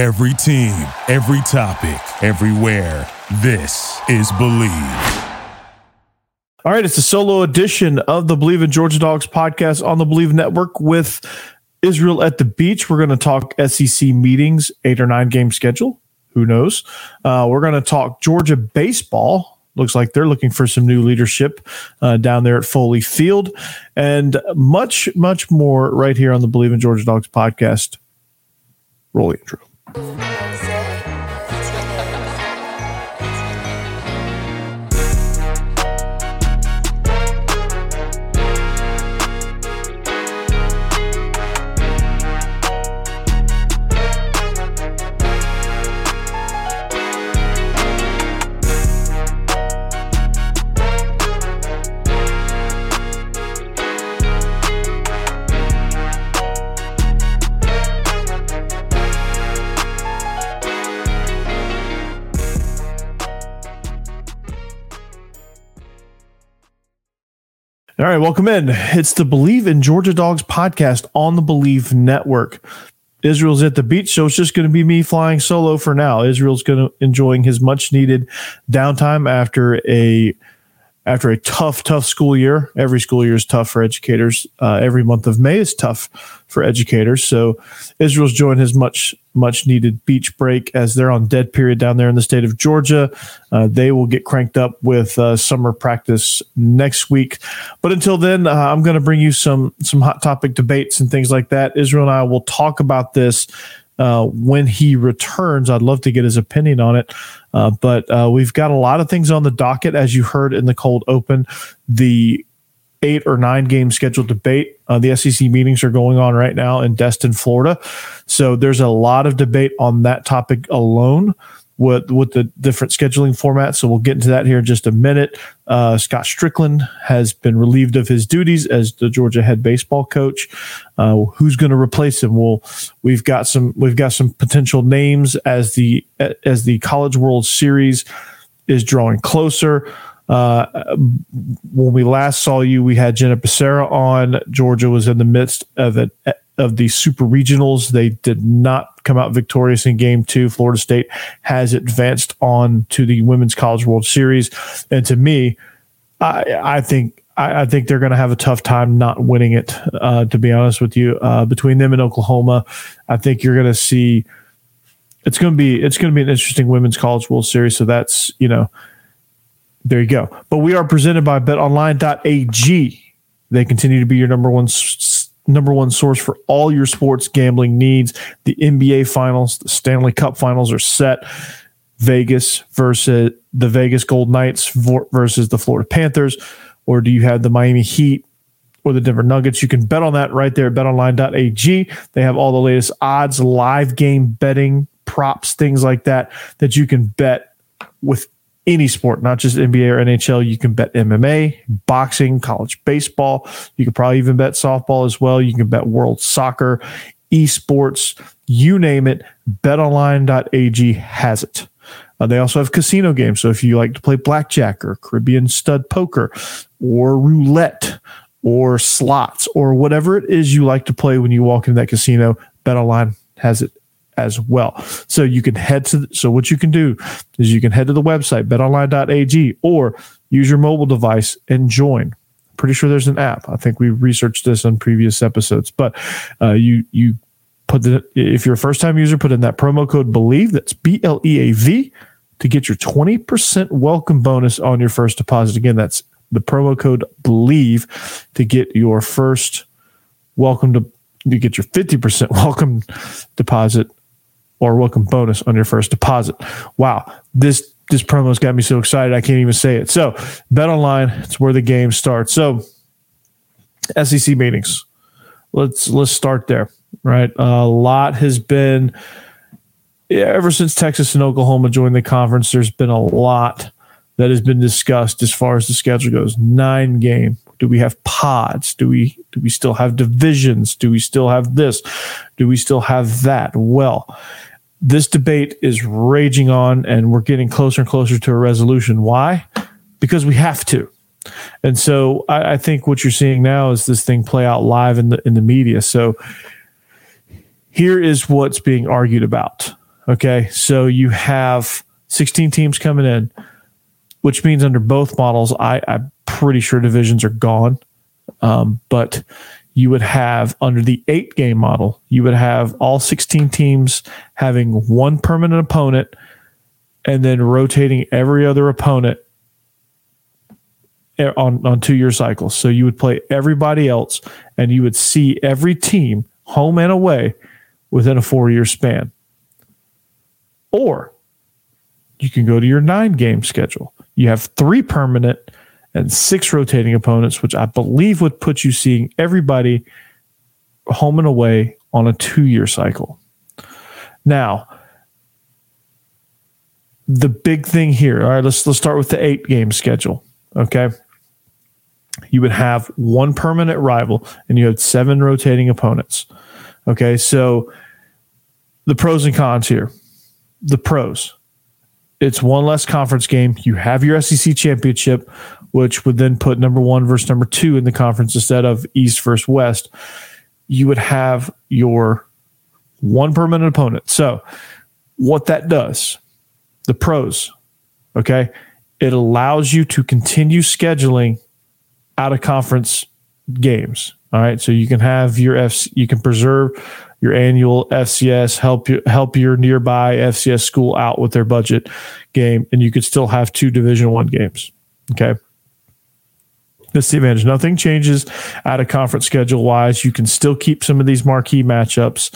Every team, every topic, everywhere. This is Bleav. All right, it's a solo edition of the Bleav in Georgia Dogs podcast on the Bleav Network with Israel at the beach. We're going to talk SEC meetings, eight or nine game schedule. Who knows? Uh, we're going to talk Georgia baseball. Looks like they're looking for some new leadership uh, down there at Foley Field, and much, much more right here on the Bleav in Georgia Dogs podcast. Roll intro. All right, welcome in. It's the Bleav in Georgia Dogs podcast on the Bleav Network. Israel's at the beach, so it's just going to be me flying solo for now. Israel's going to enjoying his much needed downtime after a after a tough, tough school year. Every school year is tough for educators. Uh, every month of May is tough for educators. So Israel's joined his much, much needed beach break as they're on dead period down there in the state of Georgia. Uh, they will get cranked up with uh, summer practice next week. But until then, uh, I'm going to bring you some some hot topic debates and things like that. Israel and I will talk about this uh, when he returns. I'd love to get his opinion on it. Uh, but uh, we've got a lot of things on the docket, as you heard in the cold open. The eight or nine game scheduled debate. Uh, the SEC meetings are going on right now in Destin, Florida. So there's a lot of debate on that topic alone with with the different scheduling formats. So we'll get into that here in just a minute. Uh, Scott Stricklin has been relieved of his duties as the Georgia head baseball coach. Uh, who's going to replace him? Well, we've got some we've got some potential names as the as the College World Series is drawing closer. Uh, when we last saw you, we had Jenna Becerra on. Georgia was in the midst of it of the super regionals. They did not come out victorious in game two. Florida State has advanced on to the Women's College World Series. And to me, I, I think I, think they're going to have a tough time not winning it. Uh, to be honest with you, uh, between them and Oklahoma, I think you're going to see it's going to be it's going to be an interesting Women's College World Series. So that's you know there you go. But we are presented by BetOnline.ag. They continue to be your number one number one source for all your sports gambling needs. The NBA Finals, the Stanley Cup Finals are set. Vegas versus the Vegas Gold Knights versus the Florida Panthers, or do you have the Miami Heat or the Denver Nuggets? You can bet on that right there at betonline.ag. They have all the latest odds, live game betting, props, things like that that you can bet with any sport, not just NBA or NHL. You can bet MMA, boxing, college baseball. You could probably even bet softball as well. You can bet world soccer, esports, you name it. BetOnline.ag has it. Uh, they also have casino games. So if you like to play blackjack or Caribbean stud poker or roulette or slots or whatever it is you like to play when you walk into that casino, BetOnline has it as well. So you can head to, so what you can do is you can head to the website, betonline.ag, or use your mobile device and join. Pretty sure there's an app. I think we researched this on previous episodes, but uh, you, you, Put the if you're a first time user, put in that promo code Bleav that's B L E A V to get your 20% welcome bonus on your first deposit. Again, that's the promo code Bleav to get your first welcome to you get your 50% welcome deposit or welcome bonus on your first deposit. Wow, this this promo's got me so excited I can't even say it. So, bet online, it's where the game starts. So, SEC meetings. Let's let's start there. Right, a lot has been yeah, ever since Texas and Oklahoma joined the conference. There's been a lot that has been discussed as far as the schedule goes. Nine game. Do we have pods? Do we do we still have divisions? Do we still have this? Do we still have that? Well, this debate is raging on and we're getting closer and closer to a resolution. Why? Because we have to. And so I, I, think what you're seeing now is this thing play out live in the in the media. So here is what's being argued about. Okay. So you have 16 teams coming in, which means under both models, I, I'm pretty sure divisions are gone. Um, but you would have under the eight game model, you would have all 16 teams having one permanent opponent and then rotating every other opponent on, on two year cycles. So you would play everybody else and you would see every team home and away within a four year span. Or you can go to your nine game schedule. You have three permanent and six rotating opponents, which I believe would put you seeing everybody home and away on a two year cycle. Now, the big thing here, all right, let's let's start with the eight game schedule. Okay. You would have one permanent rival and you had seven rotating opponents. Okay, so the pros and cons here. The pros. It's one less conference game. You have your SEC championship, which would then put number one versus number two in the conference instead of East versus West. You would have your one permanent opponent. So, what that does, the pros, okay, it allows you to continue scheduling out of conference games. All right, so you can have your F, you can preserve your annual FCS, help you help your nearby FCS school out with their budget game, and you could still have two Division One games. Okay, that's the advantage. Nothing changes out of conference schedule wise. You can still keep some of these marquee matchups,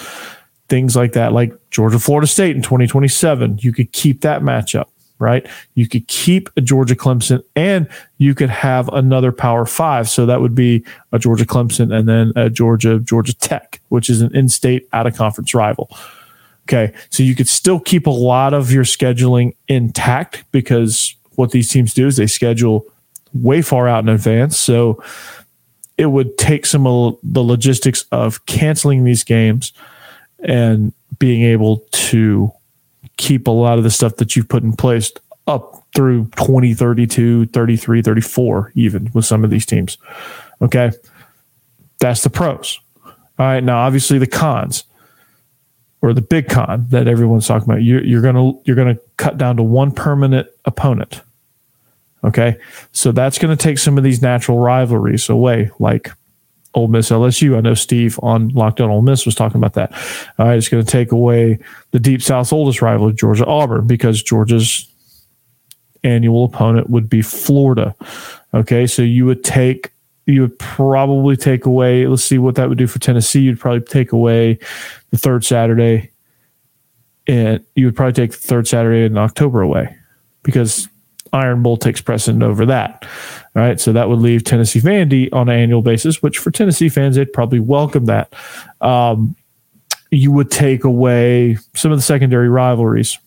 things like that, like Georgia Florida State in 2027. You could keep that matchup right? You could keep a Georgia Clemson and you could have another Power Five. So that would be a Georgia Clemson and then a Georgia Georgia Tech, which is an in-state out of conference rival. Okay, so you could still keep a lot of your scheduling intact because what these teams do is they schedule way far out in advance. So it would take some of the logistics of canceling these games and being able to keep a lot of the stuff that you've put in place up through 20, 32, 33, 34, even with some of these teams. Okay. That's the pros. All right. Now, obviously, the cons or the big con that everyone's talking about, you're, you're going to, you're going to cut down to one permanent opponent. Okay. So that's going to take some of these natural rivalries away, like Ole Miss LSU. I know Steve on Lockdown Ole Miss was talking about that. It's going to take away the Deep South's oldest rival, Georgia Auburn, because Georgia's annual opponent would be Florida. Okay, so you would take you would probably take away. Let's see what that would do for Tennessee. You'd probably take away the third Saturday, and you would probably take the third Saturday in October away because Iron Bowl takes precedent over that. All right. So that would leave Tennessee Vandy on an annual basis, which for Tennessee fans, they'd probably welcome that. Um, you would take away some of the secondary rivalries.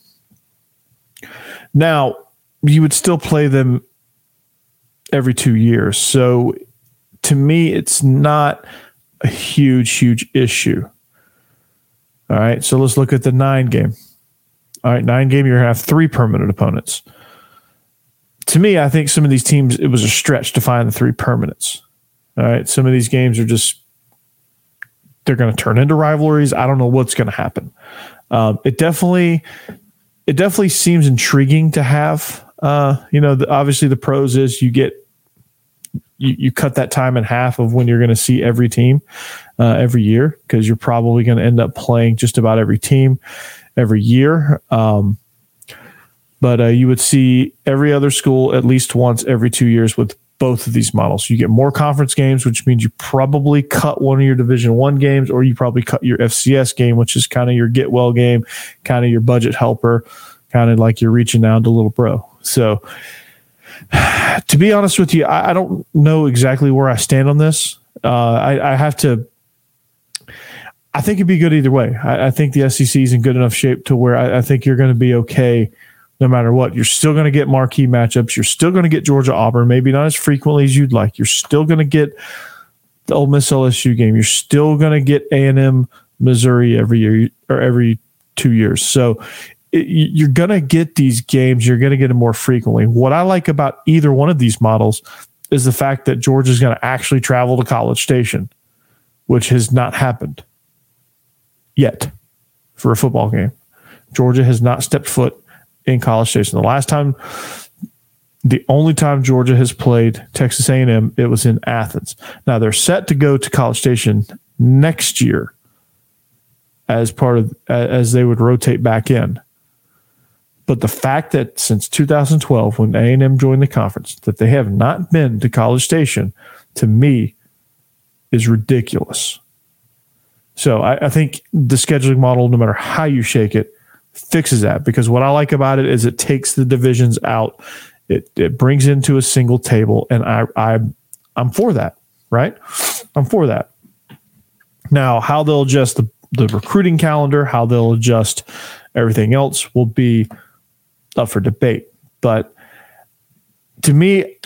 Now, you would still play them every two years. So to me, it's not a huge, huge issue. All right. So let's look at the nine game. All right. Nine game, you're have three permanent opponents to me, I think some of these teams, it was a stretch to find the three permanents. All right. Some of these games are just, they're going to turn into rivalries. I don't know what's going to happen. Um, it definitely, it definitely seems intriguing to have. Uh, you know, the, obviously the pros is you get, you, you cut that time in half of when you're going to see every team uh, every year because you're probably going to end up playing just about every team every year. Um, but uh, you would see every other school at least once every two years with both of these models. You get more conference games, which means you probably cut one of your Division One games, or you probably cut your FCS game, which is kind of your get well game, kind of your budget helper, kind of like you're reaching down to little bro. So, to be honest with you, I, I don't know exactly where I stand on this. Uh, I, I, have to. I think it'd be good either way. I, I, think the SEC is in good enough shape to where I, I think you're going to be okay no matter what. You're still going to get marquee matchups. You're still going to get Georgia Auburn, maybe not as frequently as you'd like. You're still going to get the Ole Miss LSU game. You're still going to get A and M Missouri every year or every two years. So it, you're going to get these games. You're going to get them more frequently. What I like about either one of these models is the fact that Georgia is going to actually travel to College Station, which has not happened yet for a football game. Georgia has not stepped foot in College Station. The last time, the only time Georgia has played Texas A&M, it was in Athens. Now they're set to go to College Station next year as part of as they would rotate back in. But the fact that since 2012, when A&M joined the conference, that they have not been to College Station, to me, is ridiculous. So I, I think the scheduling model, no matter how you shake it, fixes that. Because what I like about it is it takes the divisions out, it it brings into a single table, and I I I'm for that. Right, I'm for that. Now, how they'll adjust the the recruiting calendar, how they'll adjust everything else will be up for debate. But to me,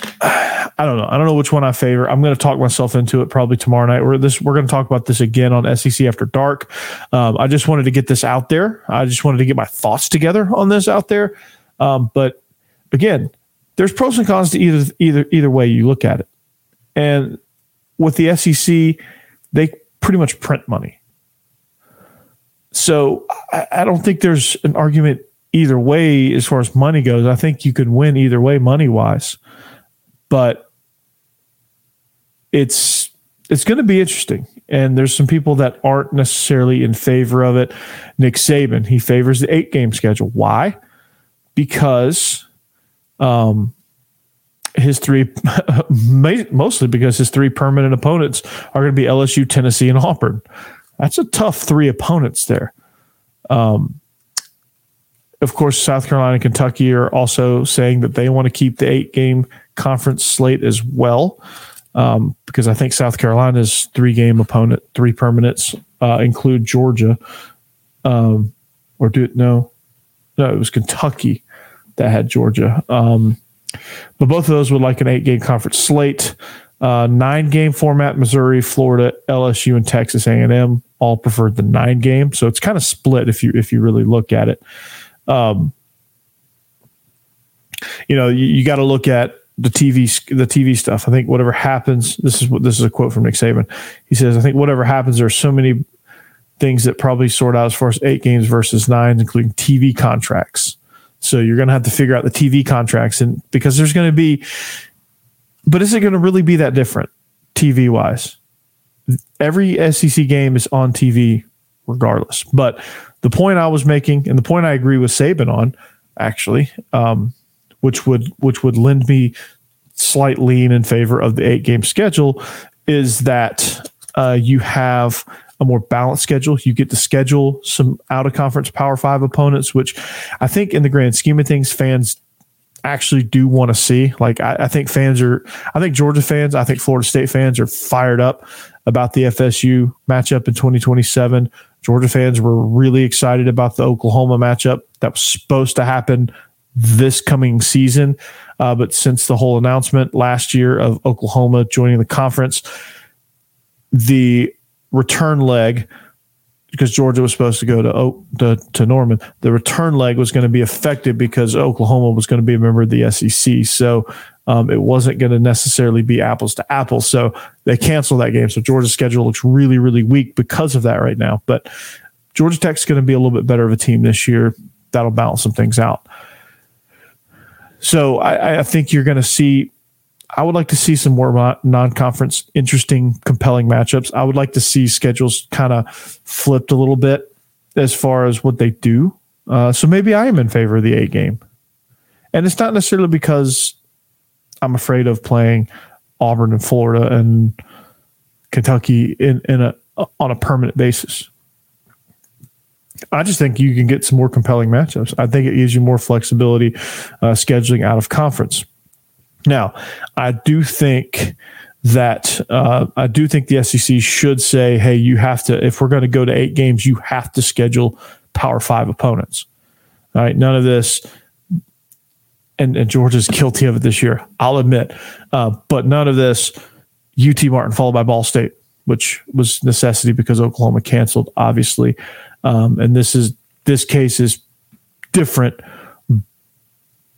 I don't know. I don't know which one I favor. I'm going to talk myself into it probably tomorrow night. We're this. We're going to talk about this again on SEC After Dark. Um, I just wanted to get this out there. I just wanted to get my thoughts together on this out there. Um, but again, there's pros and cons to either either either way you look at it. And with the SEC, they pretty much print money. So I, I don't think there's an argument either way as far as money goes. I think you could win either way money wise, but it's it's going to be interesting. And there's some people that aren't necessarily in favor of it. Nick Saban, he favors the eight game schedule. Why? Because um, his three, mostly because his three permanent opponents are going to be LSU, Tennessee, and Auburn. That's a tough three opponents there. Um, of course, South Carolina and Kentucky are also saying that they want to keep the eight game conference slate as well. Um, because I think South Carolina's three game opponent, three permanents, uh, include Georgia. Um, or do it, no, no, it was Kentucky that had Georgia. Um, but both of those would like an eight game conference slate. Uh, nine game format: Missouri, Florida, LSU, and Texas A&M all preferred the nine game. So it's kind of split if you if you really look at it. Um, you know, you, you got to look at the TV the TV stuff. I think whatever happens, this is what this is a quote from Nick Saban. He says, "I think whatever happens, there are so many things that probably sort out as far as eight games versus nine, including TV contracts. So you're going to have to figure out the TV contracts, and because there's going to be, but is it going to really be that different TV wise? Every SEC game is on TV regardless. But the point I was making, and the point I agree with Saban on, actually, um, which would which would lend me slight lean in favor of the eight game schedule, is that uh, you have a more balanced schedule. You get to schedule some out of conference Power Five opponents, which I think in the grand scheme of things, fans actually do want to see. Like I, I, think fans are, I think Georgia fans, I think Florida State fans are fired up about the FSU matchup in 2027. Georgia fans were really excited about the Oklahoma matchup that was supposed to happen this coming season. Uh, but since the whole announcement last year of Oklahoma joining the conference, the return leg, because Georgia was supposed to go to, to, to Norman, the return leg was going to be affected because Oklahoma was going to be a member of the SEC. So um, it wasn't going to necessarily be apples to apples. So they canceled that game. So Georgia's schedule looks really, really weak because of that right now. But Georgia Tech's going to be a little bit better of a team this year. That'll balance some things out. So I, I think you're going to see. I would like to see some more non-conference, interesting, compelling matchups. I would like to see schedules kind of flipped a little bit as far as what they do. Uh, so maybe I am in favor of the A game, and it's not necessarily because I'm afraid of playing Auburn and Florida and Kentucky in, in a on a permanent basis. I just think you can get some more compelling matchups. I think it gives you more flexibility uh, scheduling out of conference. Now, I do think that uh, I do think the SEC should say, "Hey, you have to. If we're going to go to eight games, you have to schedule Power Five opponents." All right, none of this and, and Georgia's guilty of it this year. I'll admit, uh, but none of this. UT Martin followed by Ball State, which was necessity because Oklahoma canceled, obviously. Um, and this is this case is different.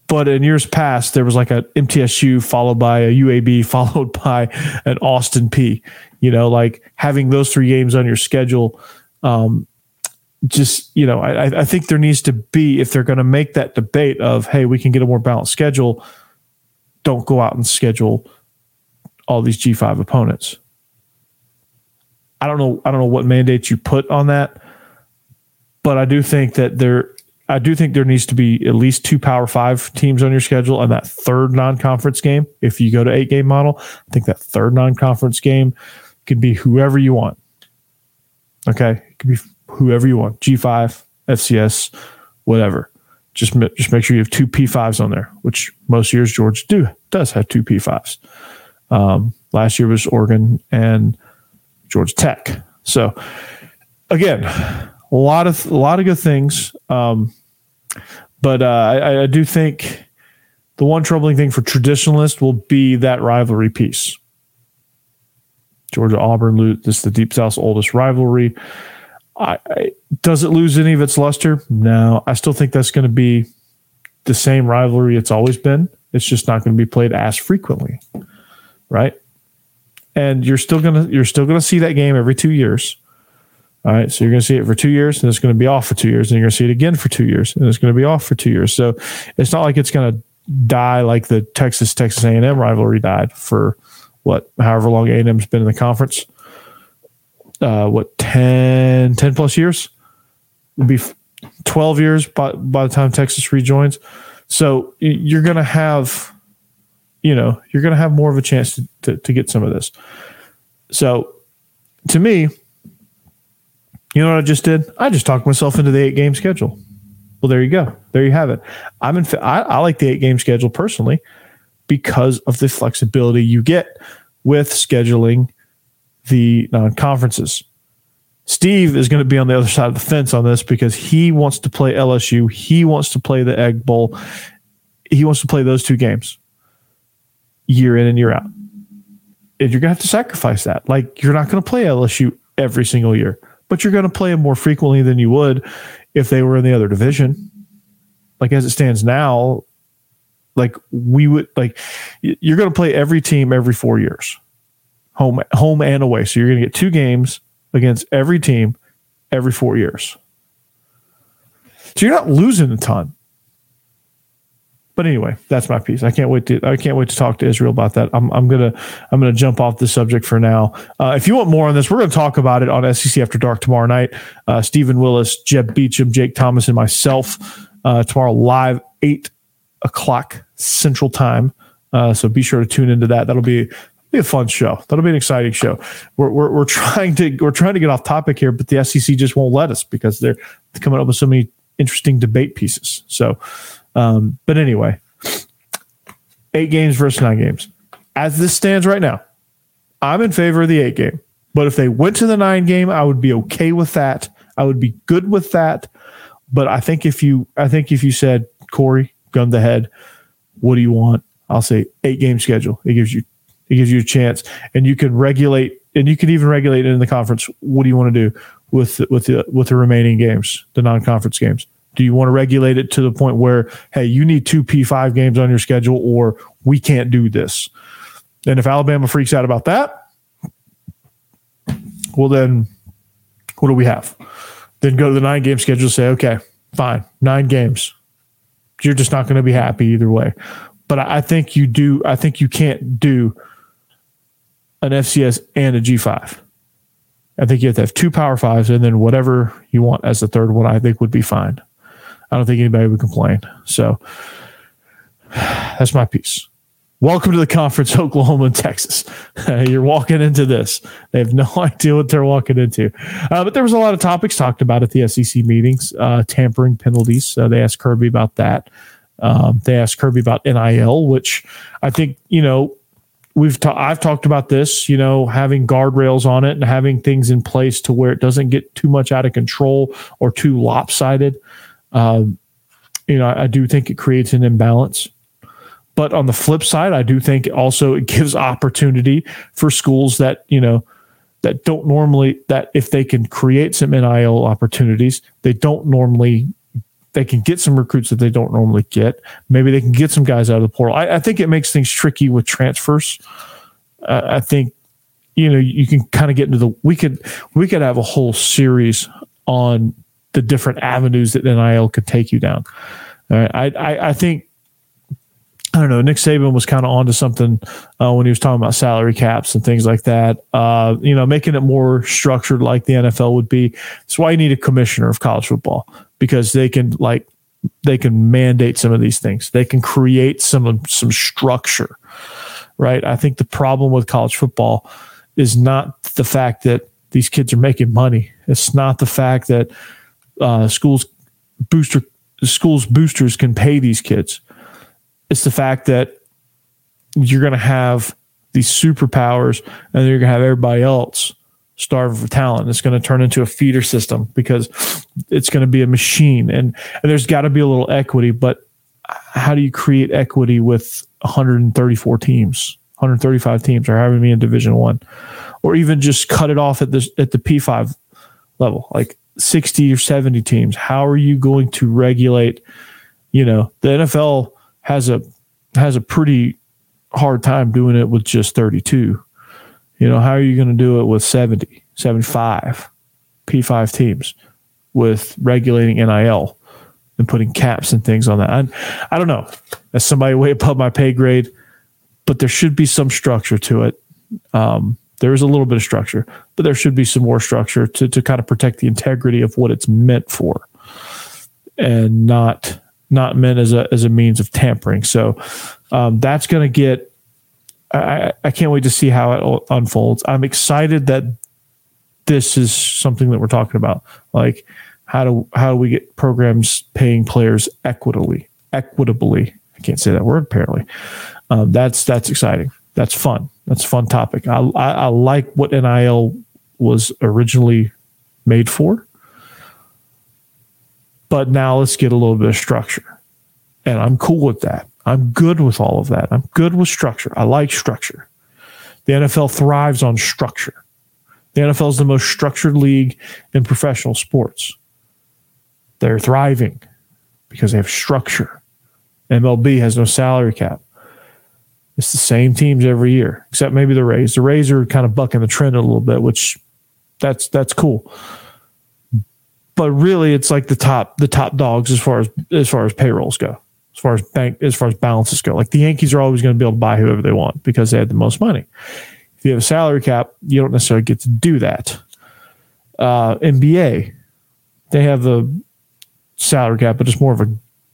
But in years past, there was like a MTSU followed by a UAB followed by an Austin Peay. You know, like having those three games on your schedule um, just you know, I, I think there needs to be if they're going to make that debate of hey, we can get a more balanced schedule. Don't go out and schedule all these G five opponents. I don't know. I don't know what mandates you put on that, but I do think that there. I do think there needs to be at least two Power Five teams on your schedule, and that third non-conference game. If you go to eight game model, I think that third non-conference game could be whoever you want. Okay, it could be whoever you want, G5, FCS, whatever. Just just make sure you have two P5s on there, which most years Georgia do does have two P5s. Um, last year was Oregon and Georgia Tech. So again, a lot of a lot of good things, um, but uh, I, I do think the one troubling thing for traditionalists will be that rivalry piece. Georgia Auburn, this is the Deep South's oldest rivalry. I, I, does it lose any of its luster? No, I still think that's going to be the same rivalry it's always been. It's just not going to be played as frequently, right? And you're still gonna you're still gonna see that game every two years. All right, so you're going to see it for two years, and it's going to be off for two years, and you're going to see it again for two years, and it's going to be off for two years. So it's not like it's going to die like the Texas Texas A&M rivalry died for what however long A&M's been in the conference uh, what 10, 10 plus years would be 12 years by, by the time Texas rejoins. So you're going to have, you know, you're going to have more of a chance to, to, to get some of this. So to me, you know what I just did? I just talked myself into the eight game schedule. Well, there you go. There you have it. I'm in. I, I like the eight game schedule personally because of the flexibility you get with scheduling the non conferences. Steve is going to be on the other side of the fence on this because he wants to play LSU. He wants to play the Egg Bowl. He wants to play those two games year in and year out. And you're going to have to sacrifice that. Like, you're not going to play LSU every single year, but you're going to play them more frequently than you would if they were in the other division. Like, as it stands now, like, we would, like, you're going to play every team every four years home home and away. So you're going to get two games against every team every four years. So you're not losing a ton. But anyway, that's my piece. I can't wait to I can't wait to talk to Israel about that. I'm I'm gonna I'm gonna jump off the subject for now. Uh, if you want more on this, we're gonna talk about it on SEC After Dark tomorrow night. Uh, Stephen Willis, Jeb Beecham, Jake Thomas, and myself uh, tomorrow live eight o'clock Central Time. Uh, so be sure to tune into that. That'll be be a fun show. That'll be an exciting show. We're, we're, we're trying to we're trying to get off topic here, but the SEC just won't let us because they're coming up with so many interesting debate pieces. So, um, but anyway, eight games versus nine games. As this stands right now, I'm in favor of the eight game. But if they went to the nine game, I would be okay with that. I would be good with that. But I think if you, I think if you said Corey, gun the head, what do you want? I'll say eight game schedule. It gives you it gives you a chance, and you can regulate, and you can even regulate it in the conference. What do you want to do with with the with the remaining games, the non-conference games? Do you want to regulate it to the point where, hey, you need two P5 games on your schedule, or we can't do this? And if Alabama freaks out about that, well, then what do we have? Then go to the nine game schedule. Say, okay, fine, nine games. You're just not going to be happy either way. But I think you do. I think you can't do an FCS and a G5. I think you have to have two Power Fives and then whatever you want as the third one, I think would be fine. I don't think anybody would complain. So that's my piece. Welcome to the conference, Oklahoma and Texas. You're walking into this. They have no idea what they're walking into. Uh, but there was a lot of topics talked about at the SEC meetings, uh, tampering penalties. They asked Kirby about that. Um, they asked Kirby about NIL, which I think, you know, we've ta- I've talked about this, you know, having guardrails on it and having things in place to where it doesn't get too much out of control or too lopsided. Um, you know, I, I do think it creates an imbalance. But on the flip side, I do think also it gives opportunity for schools that, you know, that don't normally that if they can create some NIL opportunities, they don't normally they can get some recruits that they don't normally get. Maybe they can get some guys out of the portal. I, I think it makes things tricky with transfers. Uh, I think you know you can kind of get into the we could we could have a whole series on the different avenues that NIL could take you down. All right. I, I, I think I don't know. Nick Saban was kind of onto something uh, when he was talking about salary caps and things like that. Uh, you know, making it more structured like the NFL would be. That's why you need a commissioner of college football because they can like they can mandate some of these things. They can create some some structure, right? I think the problem with college football is not the fact that these kids are making money. It's not the fact that uh, schools booster schools boosters can pay these kids it's the fact that you're going to have these superpowers and you're going to have everybody else starving for talent. It's going to turn into a feeder system because it's going to be a machine. And, and there's got to be a little equity, but how do you create equity with 134 teams, 135 teams, or having me in Division One, or even just cut it off at this at the P5 level, like 60 or 70 teams? How are you going to regulate? You know, the NFL has a has a pretty hard time doing it with just 32. You know, how are you going to do it with 70, 75 P5 teams with regulating NIL and putting caps and things on that? I, I don't know. That's somebody way above my pay grade, but there should be some structure to it. Um, there is a little bit of structure, but there should be some more structure to, to kind of protect the integrity of what it's meant for and not not meant as a as a means of tampering. So um, that's going to get. I, I can't wait to see how it unfolds. I'm excited that this is something that we're talking about. Like how do how do we get programs paying players equitably? Equitably, I can't say that word apparently. Um, that's that's exciting. That's fun. That's a fun topic. I, I, I like what NIL was originally made for. But now let's get a little bit of structure. And I'm cool with that. I'm good with all of that. I'm good with structure. I like structure. The NFL thrives on structure. The NFL is the most structured league in professional sports. They're thriving because they have structure. MLB has no salary cap. It's the same teams every year, except maybe the Rays. The Rays are kind of bucking the trend a little bit, which that's that's cool. But really it's like the top the top dogs as far as as far as payrolls go as far as bank as far as balances go. Like the yankees are always going to be able to buy whoever they want because they have the most money. If you have a salary cap you don't necessarily get to do that. Uh, nba they have the salary cap but it's more of a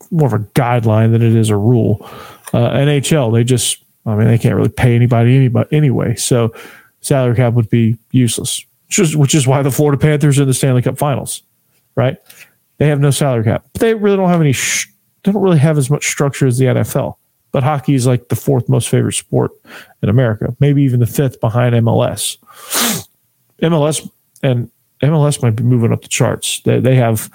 more of a guideline than it is a rule. Uh, nhl they just i mean they can't really pay anybody anybody anyway so salary cap would be useless which is, which is why the florida panthers are in the stanley cup finals right? They have no salary cap. But they really don't have any. Sh- they don't really have as much structure as the NFL. But hockey is like the fourth most favorite sport in America, maybe even the fifth behind MLS. MLS and MLS might be moving up the charts. They they have.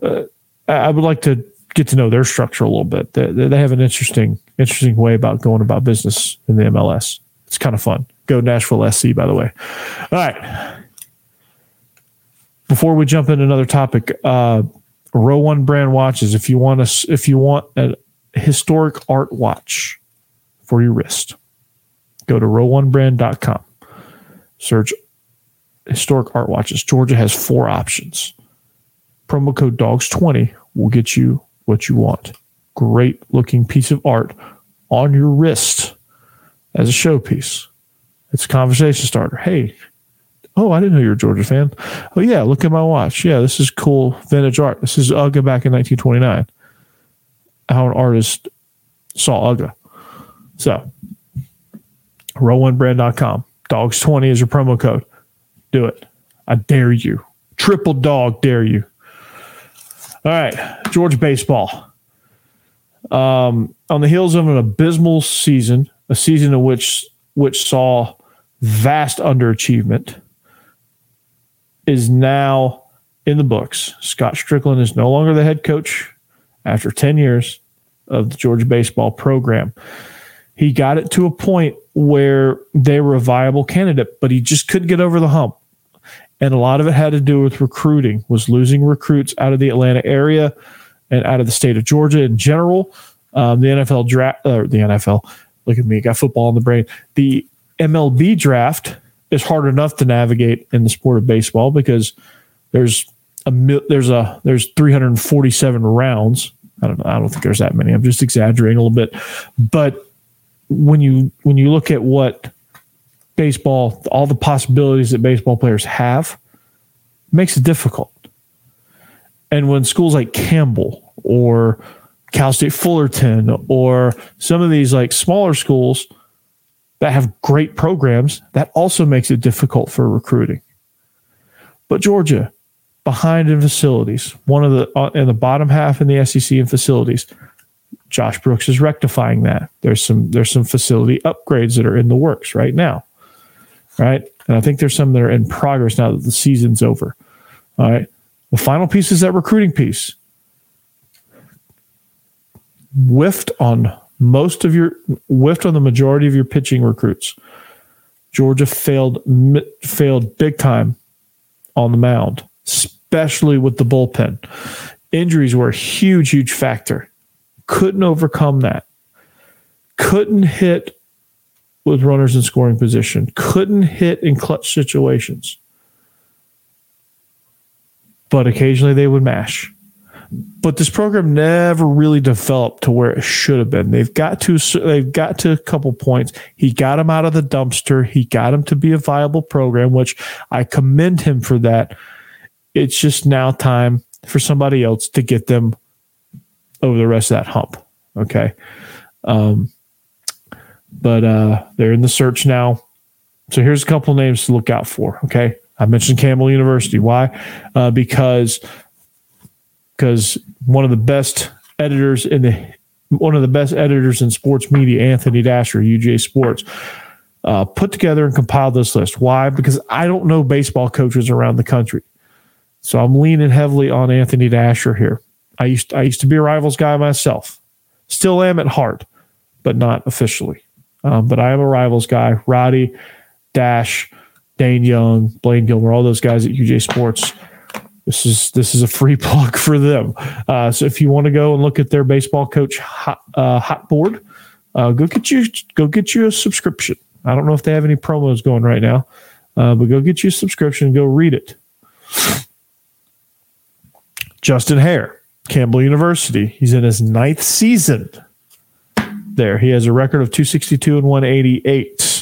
Uh, I would like to get to know their structure a little bit. They, they have an interesting interesting way about going about business in the MLS. It's kind of fun. Go Nashville SC, by the way. All right before we jump into another topic, uh, Row One brand watches. If you want to, if you want a historic art watch for your wrist, go to row1brand.com. Search historic art watches. Georgia has four options. Promo code dogs20 will get you what you want. Great looking piece of art on your wrist as a showpiece. It's a conversation starter. Hey, Oh, I didn't know you were a Georgia fan. Oh, yeah, look at my watch. Yeah, this is cool vintage art. This is UGA back in 1929. How an artist saw UGA. So, row1brand.com. Dogs20 is your promo code. Do it. I dare you. Triple dog dare you. All right, Georgia baseball. Um, on the heels of an abysmal season, a season in which which saw vast underachievement is now in the books. Scott Stricklin is no longer the head coach after 10 years of the Georgia baseball program. He got it to a point where they were a viable candidate, but he just couldn't get over the hump. And a lot of it had to do with recruiting, was losing recruits out of the Atlanta area and out of the state of Georgia in general. Um, the NFL draft, or the NFL, look at me, got football in the brain. The MLB draft is hard enough to navigate in the sport of baseball because there's a there's a there's 347 rounds. I don't. I don't think there's that many. I'm just exaggerating a little bit, but when you when you look at what baseball, all the possibilities that baseball players have, makes it difficult. And when schools like Campbell or Cal State Fullerton or some of these like smaller schools that have great programs, that also makes it difficult for recruiting. But Georgia, behind in facilities, one of the uh, in the bottom half in the SEC in facilities, Josh Brooks is rectifying that. There's some there's some facility upgrades that are in the works right now. Right? And I think there's some that are in progress now that the season's over. All right. The final piece is that recruiting piece. Whiffed on most of your whiffed on the majority of your pitching recruits. Georgia failed failed big time on the mound, especially with the bullpen. Injuries were a huge, huge factor. Couldn't overcome that. Couldn't hit with runners in scoring position. Couldn't hit in clutch situations. But occasionally they would mash. But this program never really developed to where it should have been. They've got to they've got to a couple points. He got him out of the dumpster. He got him to be a viable program, which I commend him for that. It's just now time for somebody else to get them over the rest of that hump. Okay. Um, but uh, they're in the search now. So here's a couple names to look out for. Okay, I mentioned Campbell University. Why? Uh, because because one of the best editors in the one of the best editors in sports media, Anthony Dasher, UJ Sports, uh, put together and compiled this list. Why? Because I don't know baseball coaches around the country, so I'm leaning heavily on Anthony Dasher here. I used I used to be a rivals guy myself, still am at heart, but not officially. Um, but I am a rivals guy. Roddy, Dash, Dane Young, Blaine Gilmer, all those guys at UJ Sports. This is this is a free plug for them. Uh, so if you want to go and look at their baseball coach hot, uh, hot board, uh, go get you go get you a subscription. I don't know if they have any promos going right now, uh, but go get you a subscription. Go read it. Justin Haire, Campbell University. He's in his ninth season there. He has a record of 262 and 188.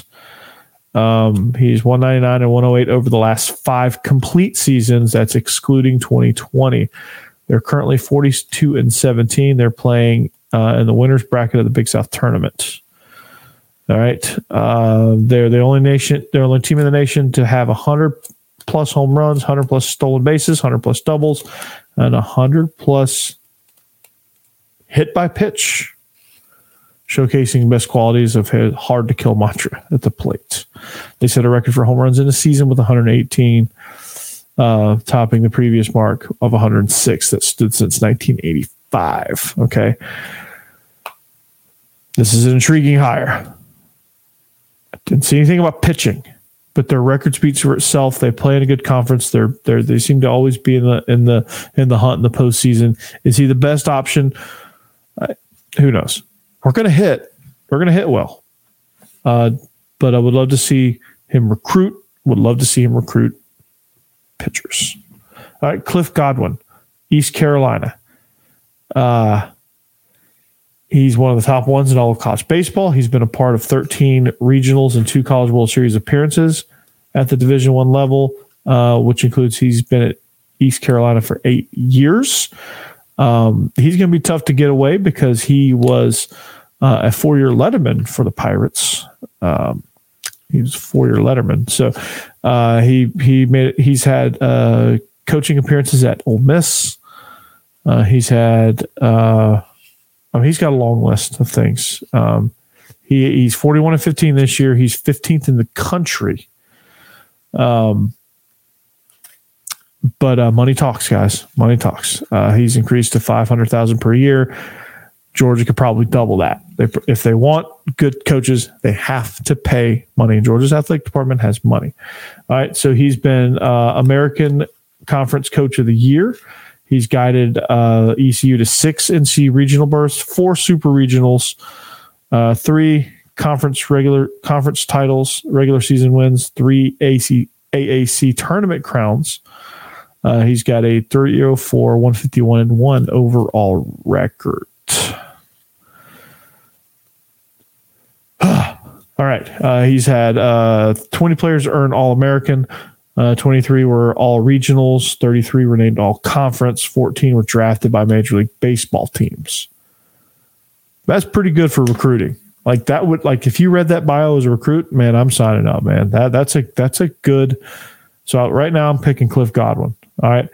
Um, he's 199 and 108 over the last five complete seasons. That's excluding 2020. They're currently 42 and 17. They're playing uh, in the winners bracket of the Big South tournament. All right, uh, they're the only nation, they're the only team in the nation to have 100 plus home runs, 100 plus stolen bases, 100 plus doubles, and 100 plus hit by pitch showcasing best qualities of his hard to kill mantra at the plate. They set a record for home runs in a season with 118, uh, topping the previous mark of 106 that stood since 1985. Okay. This is an intriguing hire. I didn't see anything about pitching, but their record speaks for itself. They play in a good conference. They're, they're they seem to always be in the in the in the hunt in the postseason. Is he the best option? Uh, who knows? We're going to hit. We're going to hit well. Uh, but I would love to see him recruit. Would love to see him recruit pitchers. All right, Cliff Godwin, East Carolina. Uh, he's one of the top ones in all of college baseball. He's been a part of 13 regionals and two College World Series appearances at the Division One level, uh, which includes he's been at East Carolina for eight years. Um, he's going to be tough to get away because he was uh, a four year letterman for the Pirates. Um, he was four year letterman. So uh, he he made he's had uh, coaching appearances at Ole Miss. Uh, he's had uh, I mean, he's got a long list of things. Um, he he's forty one and fifteen this year. He's fifteenth in the country. Um, but uh, money talks, guys. Money talks. Uh, he's increased to five hundred thousand per year. Georgia could probably double that. They, if they want good coaches, they have to pay money. And Georgia's athletic department has money. All right, so he's been uh, American Conference Coach of the Year. He's guided uh, ECU to six NC regional berths, four super regionals, uh, three conference regular conference titles, regular season wins, three AC, AAC tournament crowns Uh, he's got a 304, 151, and 1 overall record. All right. Uh, he's had uh, 20 players earn All American. Uh, 23 were all regionals, 33 were named all conference, 14 were drafted by Major League Baseball teams. That's pretty good for recruiting. Like that would like if you read that bio as a recruit, man, I'm signing up, man. That that's a that's a good. So right now I'm picking Cliff Godwin. All right,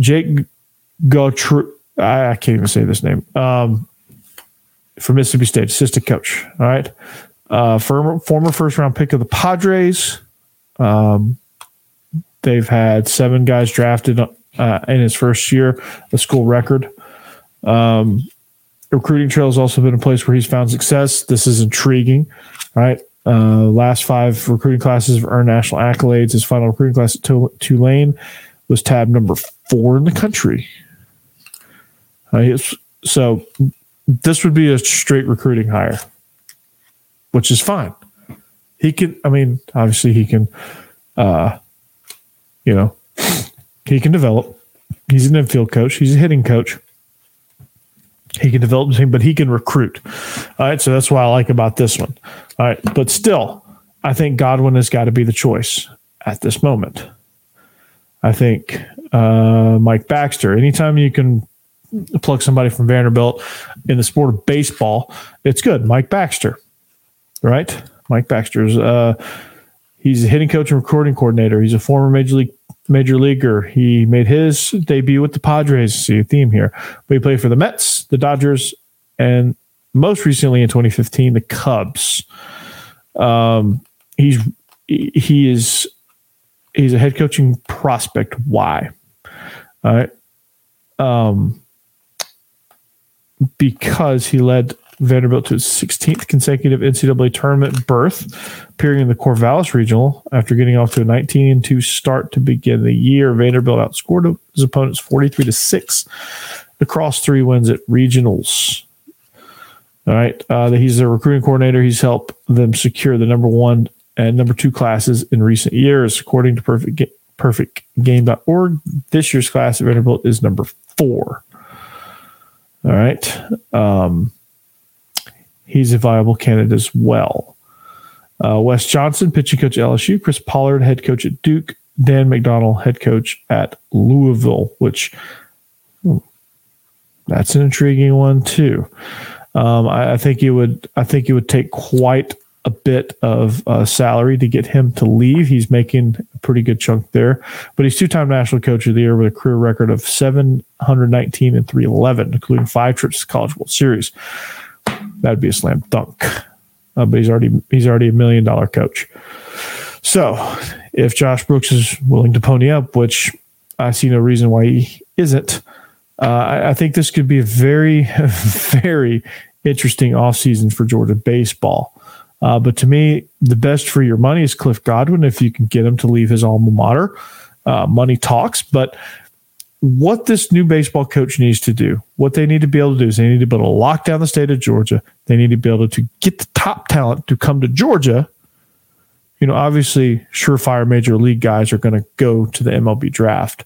Jake Gautreau. I, can't even say this name. Um, Mississippi State, assistant coach. All right, uh, former former first round pick of the Padres. Um, they've had seven guys drafted uh, in his first year, a school record. Um, recruiting trail has also been a place where he's found success. This is intriguing, right? Uh, last five recruiting classes have earned national accolades. His final recruiting class at Tulane was tab number four in the country. Uh, so this would be a straight recruiting hire, which is fine. He can, I mean, obviously he can, uh, you know, he can develop. He's an infield coach. He's a hitting coach. He can develop the team, but he can recruit. All right. So that's what I like about this one. All right. But still, I think Godwin has got to be the choice at this moment. I think uh, Mike Baxter, anytime you can plug somebody from Vanderbilt in the sport of baseball, it's good. Mike Baxter, right? Mike Baxter's, uh, he's a hitting coach and recording coordinator. He's a former major league major leaguer. He made his debut with the Padres. See a theme here, but he played for the Mets, the Dodgers, and most recently in 2015, the Cubs. Um, he's he is he's a head coaching prospect. Why? All right. Um, because he led Vanderbilt to its 16th consecutive NCAA tournament berth, appearing in the Corvallis Regional after getting off to a 19 2 start to begin the year. Vanderbilt outscored his opponents 43 to 6 across three wins at regionals. All right. Uh, he's a recruiting coordinator. He's helped them secure the number one and number two classes in recent years. According to Perfect, Ga- perfectgame.org, this year's class at Vanderbilt is number four. All right. Um, he's a viable candidate as well. Uh, Wes Johnson, pitching coach at LSU. Chris Pollard, head coach at Duke. Dan McDonnell, head coach at Louisville, which hmm, that's an intriguing one too. Um, I, I, think it would. I think it would take quite a bit of uh, salary to get him to leave. He's making a pretty good chunk there, but he's two-time national coach of the year with a career record of 719 and 311, including five trips to College World Series. That'd be a slam dunk. Uh, but he's already he's already a million dollar coach. So, if Josh Brooks is willing to pony up, which I see no reason why he isn't, uh, I, I think this could be a very, very interesting offseason for Georgia baseball. Uh, but to me, the best for your money is Cliff Godwin if you can get him to leave his alma mater. Uh, money talks, but what this new baseball coach needs to do, what they need to be able to do is they need to be able to lock down the state of Georgia. They need to be able to get the top talent to come to Georgia. You know, obviously, surefire major league guys are going to go to the MLB draft.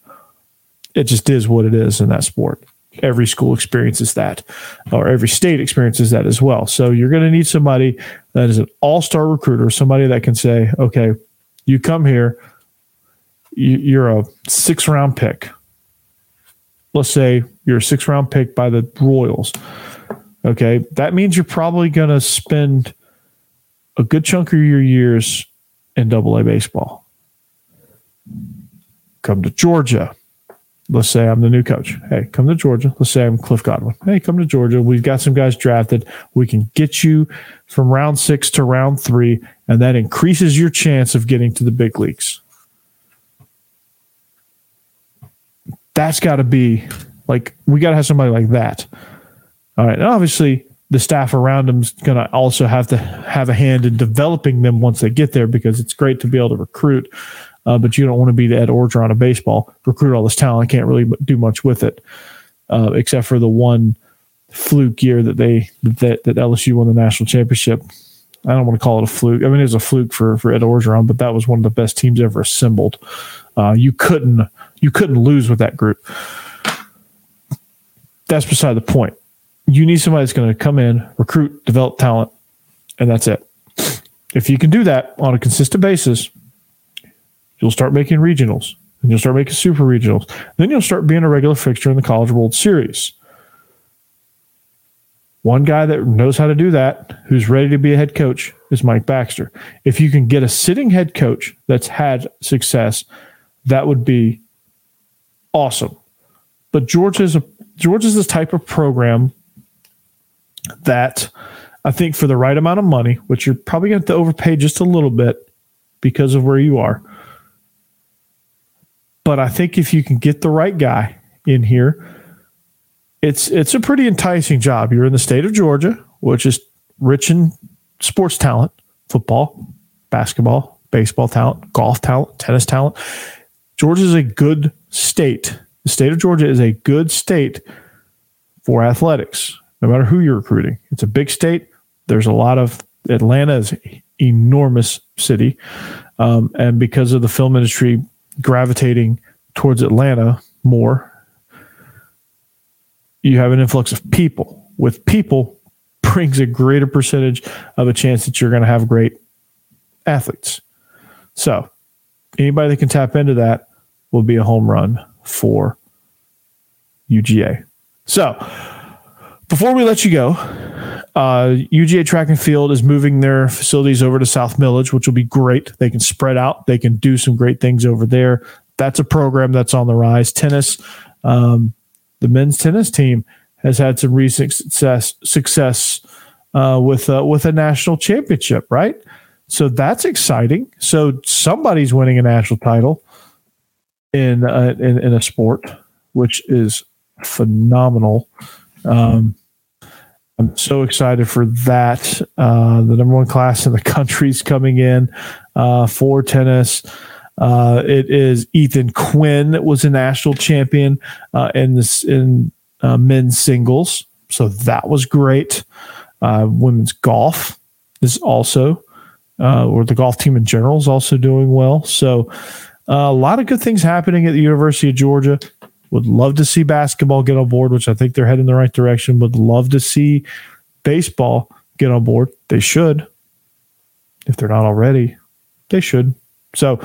It just is what it is in that sport every school experiences that, or every state experiences that as well. So you're going to need somebody that is an all star recruiter, somebody that can say, okay, you come here, you're a six round pick. Let's say you're a six round pick by the Royals. Okay, that means you're probably going to spend a good chunk of your years in double A baseball. Come to Georgia let's say I'm the new coach. Hey, come to Georgia. Let's say I'm Cliff Godwin. Hey, come to Georgia. We've got some guys drafted. We can get you from round six to round three, and that increases your chance of getting to the big leagues. That's got to be like, we got to have somebody like that. All right. And obviously, the staff around them is going to also have to have a hand in developing them once they get there because it's great to be able to recruit uh, but you don't want to be the Ed Orgeron of baseball, recruit all this talent, can't really do much with it, uh, except for the one fluke year that they that, that LSU won the national championship. I don't want to call it a fluke. I mean, it was a fluke for for Ed Orgeron, but that was one of the best teams ever assembled. Uh, you couldn't You couldn't lose with that group. That's beside the point. You need somebody that's going to come in, recruit, develop talent, and that's it. If you can do that on a consistent basis, you'll start making regionals and you'll start making super regionals. Then you'll start being a regular fixture in the College World Series. One guy that knows how to do that, who's ready to be a head coach, is Mike Baxter. If you can get a sitting head coach that's had success, that would be awesome. But Georgia's a Georgia's this type of program that I think for the right amount of money, which you're probably going to overpay just a little bit because of where you are. But I think if you can get the right guy in here, it's it's a pretty enticing job. You're in the state of Georgia, which is rich in sports talent, football, basketball, baseball talent, golf talent, tennis talent. Georgia is a good state. The state of Georgia is a good state for athletics, no matter who you're recruiting. It's a big state. There's a lot of Atlanta is enormous city, um, and because of the film industry gravitating towards Atlanta more, you have an influx of people. With people brings a greater percentage of a chance that you're going to have great athletes. So, anybody that can tap into that will be a home run for UGA. So, before we let you go, uh, UGA Track and Field is moving their facilities over to South Milledge, which will be great. They can spread out. They can do some great things over there. That's a program that's on the rise. Tennis, um, the men's tennis team has had some recent success success uh, with uh, with a national championship, right? So that's exciting. So somebody's winning a national title in uh, in, in a sport, which is phenomenal. Um, I'm so excited for that. Uh, the number one class in the country is coming in uh, for tennis. Uh, it is Ethan Quinn that was a national champion uh, in this in uh, men's singles, so that was great. Uh, women's golf is also, or the golf team in general is also doing well. So a lot of good things happening at the University of Georgia. Would love to see basketball get on board, which I think they're heading in the right direction. Would love to see baseball get on board. They should. If they're not already, they should. So,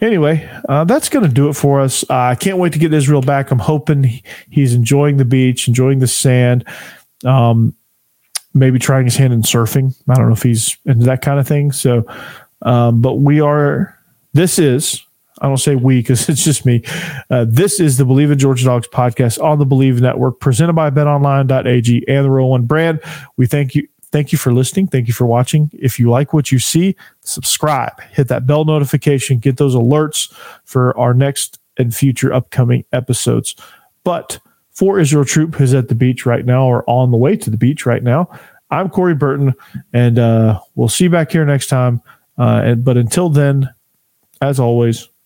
anyway, uh, that's going to do it for us. Uh, I can't wait to get Israel back. I'm hoping he's enjoying the beach, enjoying the sand, um, maybe trying his hand in surfing. I don't know if he's into that kind of thing. So, um, but we are, this is I don't say we because it's just me. Uh, this is the Bleav in Georgia Dogs podcast on the Bleav Network, presented by BetOnline.ag and the Roll One brand. We thank you. Thank you for listening. Thank you for watching. If you like what you see, subscribe, hit that bell notification, get those alerts for our next and future upcoming episodes. But for Israel Troop, who's at the beach right now or on the way to the beach right now, I'm Corey Burton, and uh, we'll see you back here next time. Uh, and, but until then, as always,